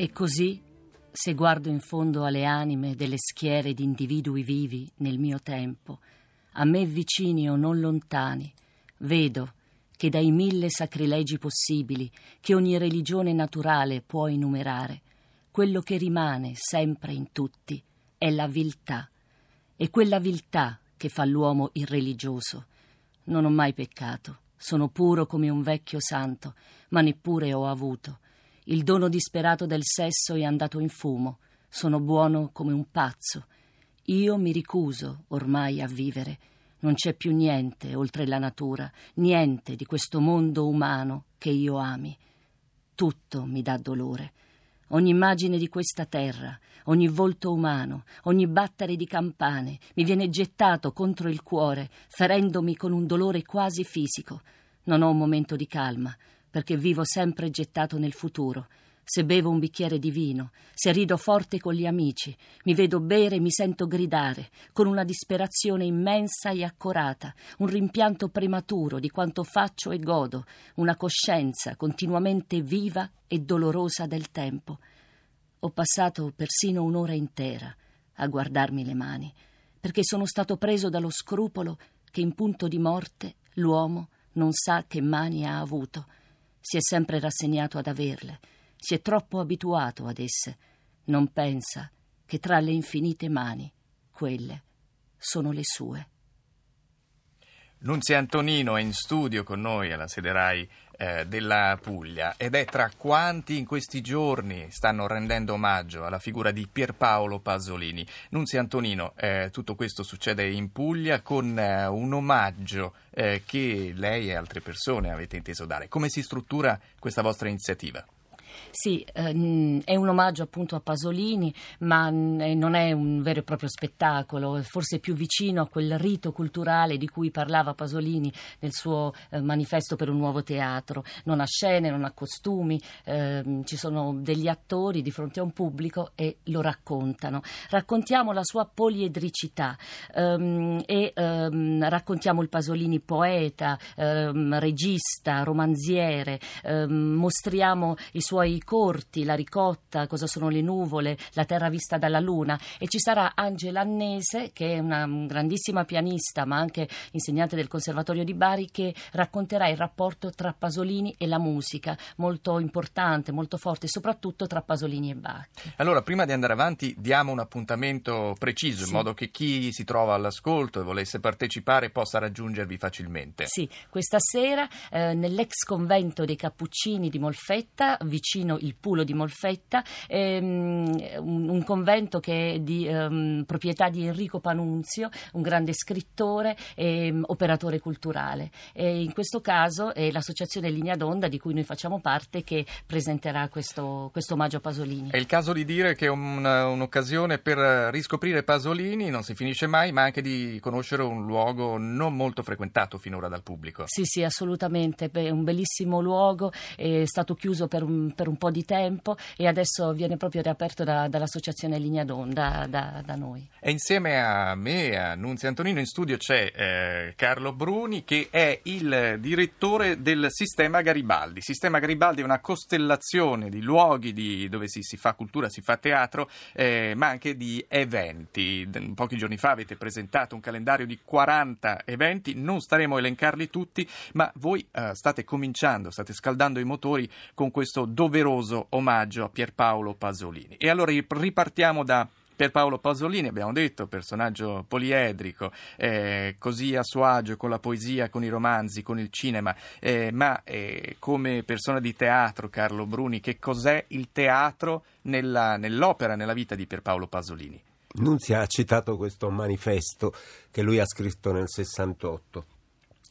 E così, se guardo in fondo alle anime delle schiere di individui vivi nel mio tempo, a me vicini o non lontani, vedo che dai mille sacrilegi possibili che ogni religione naturale può enumerare, quello che rimane sempre in tutti è la viltà. È quella viltà che fa l'uomo irreligioso. Non ho mai peccato, sono puro come un vecchio santo, ma neppure ho avuto il dono disperato del sesso è andato in fumo. Sono buono come un pazzo. Io mi ricuso ormai a vivere. Non c'è più niente oltre la natura, niente di questo mondo umano che io ami. Tutto mi dà dolore. Ogni immagine di questa terra, ogni volto umano, ogni battere di campane mi viene gettato contro il cuore, ferendomi con un dolore quasi fisico. Non ho un momento di calma perché vivo sempre gettato nel futuro. Se bevo un bicchiere di vino, se rido forte con gli amici, mi vedo bere e mi sento gridare, con una disperazione immensa e accorata, un rimpianto prematuro di quanto faccio e godo, una coscienza continuamente viva e dolorosa del tempo. Ho passato persino un'ora intera a guardarmi le mani, perché sono stato preso dallo scrupolo che in punto di morte l'uomo non sa che mani ha avuto si è sempre rassegnato ad averle, si è troppo abituato ad esse, non pensa che tra le infinite mani, quelle sono le sue. Nunzia Antonino è in studio con noi alla sede RAI eh, della Puglia ed è tra quanti in questi giorni stanno rendendo omaggio alla figura di Pierpaolo Pasolini. Nunzia Antonino, eh, tutto questo succede in Puglia con eh, un omaggio eh, che lei e altre persone avete inteso dare. Come si struttura questa vostra iniziativa? Sì, ehm, è un omaggio appunto a Pasolini, ma eh, non è un vero e proprio spettacolo, forse più vicino a quel rito culturale di cui parlava Pasolini nel suo eh, manifesto per un nuovo teatro. Non ha scene, non ha costumi, ehm, ci sono degli attori di fronte a un pubblico e lo raccontano. Raccontiamo la sua poliedricità ehm, e raccontiamo il Pasolini poeta, regista, romanziere, mostriamo i suoi suoi corti, la ricotta, cosa sono le nuvole, la terra vista dalla luna e ci sarà Angela Annese che è una grandissima pianista ma anche insegnante del Conservatorio di Bari che racconterà il rapporto tra Pasolini e la musica, molto importante, molto forte, soprattutto tra Pasolini e Bach. Allora, prima di andare avanti, diamo un appuntamento preciso sì. in modo che chi si trova all'ascolto e volesse partecipare possa raggiungervi facilmente. Sì, questa sera eh, nell'ex convento dei Cappuccini di Molfetta, vicino vicino il Pulo di Molfetta, ehm, un, un, convento che è di ehm, proprietà di Enrico Panunzio, un grande scrittore e um, operatore culturale. E in questo caso è l'associazione Linea d'Onda di cui noi facciamo parte che presenterà questo, questo omaggio a Pasolini. È il caso di dire che è un, un'occasione per riscoprire Pasolini, non si finisce mai, ma anche di conoscere un luogo non molto frequentato finora dal pubblico. Sì, sì, assolutamente, è un bellissimo luogo, è stato chiuso per un, per un po' di tempo e adesso viene proprio riaperto da, dall'associazione Linea d'Onda da, da, noi. E insieme a me, a Nunzia Antonino, in studio c'è eh, Carlo Bruni che è il direttore del Sistema Garibaldi. Sistema Garibaldi è una costellazione di luoghi di, dove si, si, fa cultura, si fa teatro, eh, ma anche di eventi. Pochi giorni fa avete presentato un calendario di 40 eventi, non staremo a elencarli tutti, ma voi eh, state cominciando, state scaldando i motori con questo doveroso doveroso omaggio a Pierpaolo Pasolini. E allora ripartiamo da Pierpaolo Pasolini, abbiamo detto, personaggio poliedrico, eh, così a suo agio con la poesia, con i romanzi, con il cinema, eh, ma eh, come persona di teatro, Carlo Bruni, che cos'è il teatro nella, nell'opera, nella vita di Pierpaolo Pasolini? Nunzia ha citato questo manifesto che lui ha scritto nel 68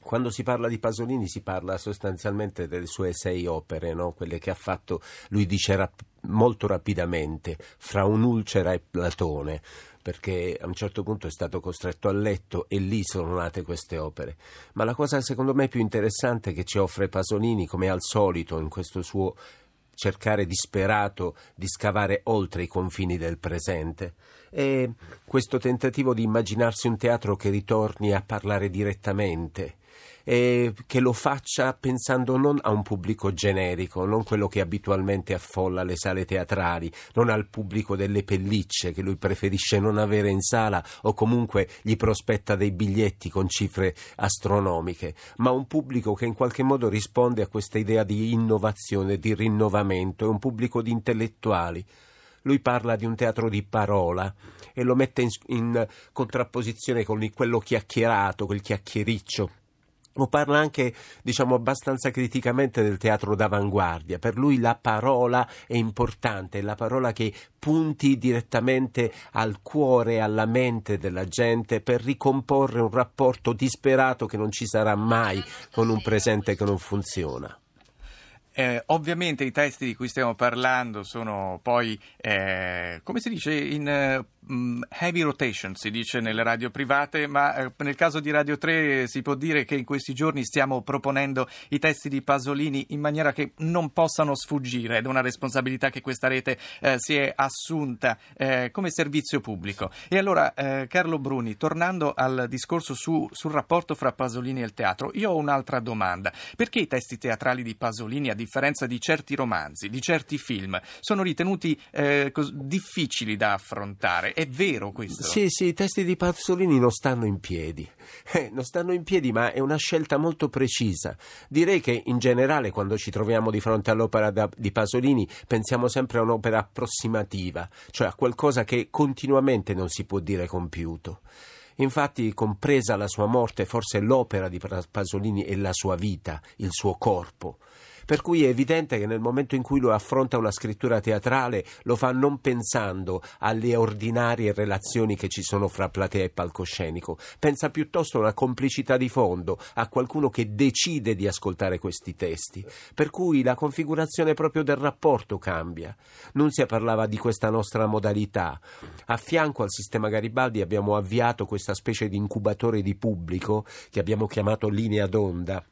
quando si parla di Pasolini si parla sostanzialmente delle sue sei opere, no? quelle che ha fatto, lui dice rap- molto rapidamente, fra un'ulcera e Platone, perché a un certo punto è stato costretto a letto e lì sono nate queste opere. Ma la cosa secondo me più interessante che ci offre Pasolini, come al solito in questo suo cercare disperato di scavare oltre i confini del presente, è questo tentativo di immaginarsi un teatro che ritorni a parlare direttamente e che lo faccia pensando non a un pubblico generico, non quello che abitualmente affolla le sale teatrali, non al pubblico delle pellicce che lui preferisce non avere in sala o comunque gli prospetta dei biglietti con cifre astronomiche, ma un pubblico che in qualche modo risponde a questa idea di innovazione, di rinnovamento, è un pubblico di intellettuali. Lui parla di un teatro di parola e lo mette in, in contrapposizione con quello chiacchierato, quel chiacchiericcio o parla anche, diciamo, abbastanza criticamente del teatro d'avanguardia. Per lui la parola è importante, è la parola che punti direttamente al cuore alla mente della gente per ricomporre un rapporto disperato che non ci sarà mai con un presente che non funziona. Eh, ovviamente i testi di cui stiamo parlando sono poi, eh, come si dice, in eh, heavy rotation, si dice nelle radio private, ma eh, nel caso di Radio 3 si può dire che in questi giorni stiamo proponendo i testi di Pasolini in maniera che non possano sfuggire ed una responsabilità che questa rete eh, si è assunta eh, come servizio pubblico. E allora, eh, Carlo Bruni, tornando al discorso su, sul rapporto fra Pasolini e il teatro, io ho un'altra domanda. Perché i testi teatrali di Pasolini, a differenza di certi romanzi, di certi film, sono ritenuti eh, difficili da affrontare? È vero questo? Sì, sì, i testi di Pasolini non stanno in piedi. Eh, non stanno in piedi, ma è una scelta molto precisa. Direi che in generale, quando ci troviamo di fronte all'opera da, di Pasolini, pensiamo sempre a un'opera approssimativa, cioè a qualcosa che continuamente non si può dire compiuto. Infatti, compresa la sua morte, forse l'opera di Pasolini è la sua vita, il suo corpo. Per cui è evidente che nel momento in cui lui affronta una scrittura teatrale lo fa non pensando alle ordinarie relazioni che ci sono fra platea e palcoscenico, pensa piuttosto a una complicità di fondo, a qualcuno che decide di ascoltare questi testi. Per cui la configurazione proprio del rapporto cambia. Nunzia parlava di questa nostra modalità. A fianco al sistema Garibaldi abbiamo avviato questa specie di incubatore di pubblico che abbiamo chiamato linea d'onda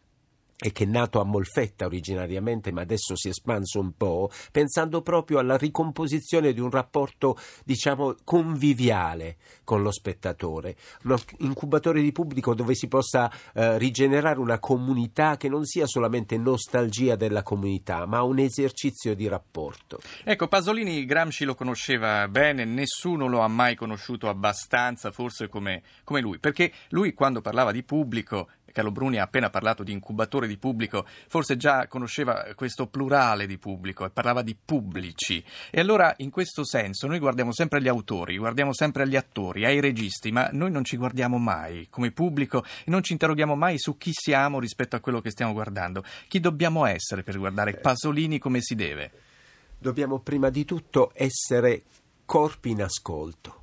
e che è nato a Molfetta originariamente, ma adesso si è espanso un po', pensando proprio alla ricomposizione di un rapporto, diciamo, conviviale con lo spettatore, un incubatore di pubblico dove si possa eh, rigenerare una comunità che non sia solamente nostalgia della comunità, ma un esercizio di rapporto. Ecco, Pasolini Gramsci lo conosceva bene, nessuno lo ha mai conosciuto abbastanza, forse come, come lui, perché lui quando parlava di pubblico Carlo Bruni ha appena parlato di incubatore di pubblico, forse già conosceva questo plurale di pubblico e parlava di pubblici. E allora in questo senso noi guardiamo sempre agli autori, guardiamo sempre agli attori, ai registi, ma noi non ci guardiamo mai come pubblico e non ci interroghiamo mai su chi siamo rispetto a quello che stiamo guardando. Chi dobbiamo essere per guardare Pasolini come si deve? Dobbiamo prima di tutto essere corpi in ascolto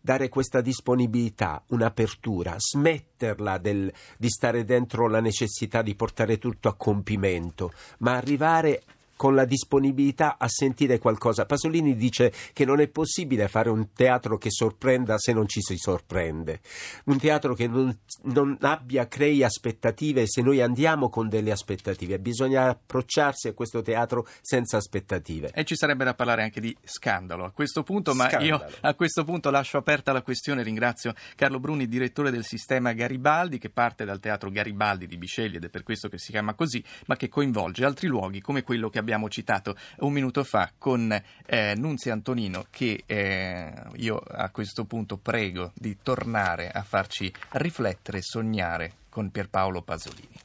dare questa disponibilità, un'apertura, smetterla del, di stare dentro la necessità di portare tutto a compimento, ma arrivare con la disponibilità a sentire qualcosa. Pasolini dice che non è possibile fare un teatro che sorprenda se non ci si sorprende, un teatro che non, non abbia, crei aspettative se noi andiamo con delle aspettative. Bisogna approcciarsi a questo teatro senza aspettative. E ci sarebbe da parlare anche di scandalo a questo punto, ma scandalo. io a questo punto lascio aperta la questione. Ringrazio Carlo Bruni, direttore del sistema Garibaldi, che parte dal teatro Garibaldi di Bisceglie ed è per questo che si chiama così, ma che coinvolge altri luoghi come quello che abbiamo abbiamo citato un minuto fa con eh, Nunzia Antonino che eh, io a questo punto prego di tornare a farci riflettere e sognare con Pierpaolo Pasolini.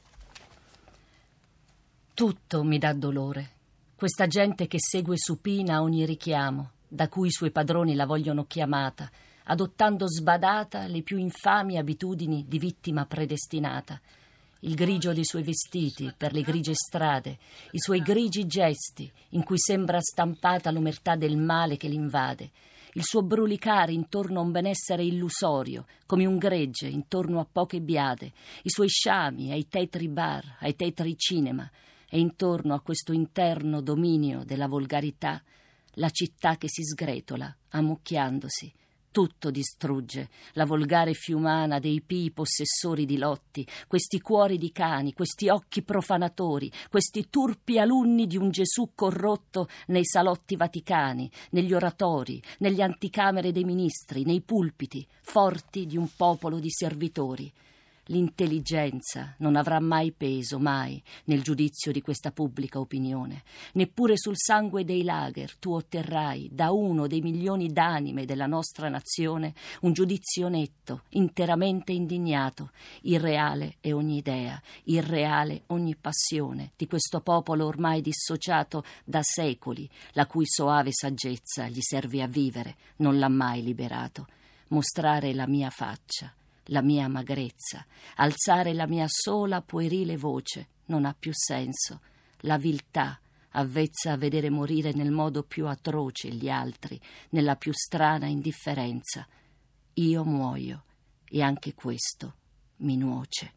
Tutto mi dà dolore. Questa gente che segue supina ogni richiamo, da cui i suoi padroni la vogliono chiamata, adottando sbadata le più infami abitudini di vittima predestinata il grigio dei suoi vestiti per le grigie strade, i suoi grigi gesti in cui sembra stampata l'omertà del male che l'invade, il suo brulicare intorno a un benessere illusorio, come un gregge intorno a poche biade, i suoi sciami ai tetri bar, ai tetri cinema, e intorno a questo interno dominio della volgarità, la città che si sgretola, ammucchiandosi, tutto distrugge, la volgare fiumana dei pii possessori di lotti, questi cuori di cani, questi occhi profanatori, questi turpi alunni di un Gesù corrotto nei salotti vaticani, negli oratori, negli anticamere dei ministri, nei pulpiti, forti di un popolo di servitori. L'intelligenza non avrà mai peso, mai, nel giudizio di questa pubblica opinione. Neppure sul sangue dei lager tu otterrai, da uno dei milioni d'anime della nostra nazione, un giudizio netto, interamente indignato, irreale è ogni idea, irreale ogni passione di questo popolo ormai dissociato da secoli, la cui soave saggezza gli serve a vivere, non l'ha mai liberato. Mostrare la mia faccia la mia magrezza, alzare la mia sola puerile voce non ha più senso. La viltà, avvezza a vedere morire nel modo più atroce gli altri, nella più strana indifferenza. Io muoio e anche questo mi nuoce.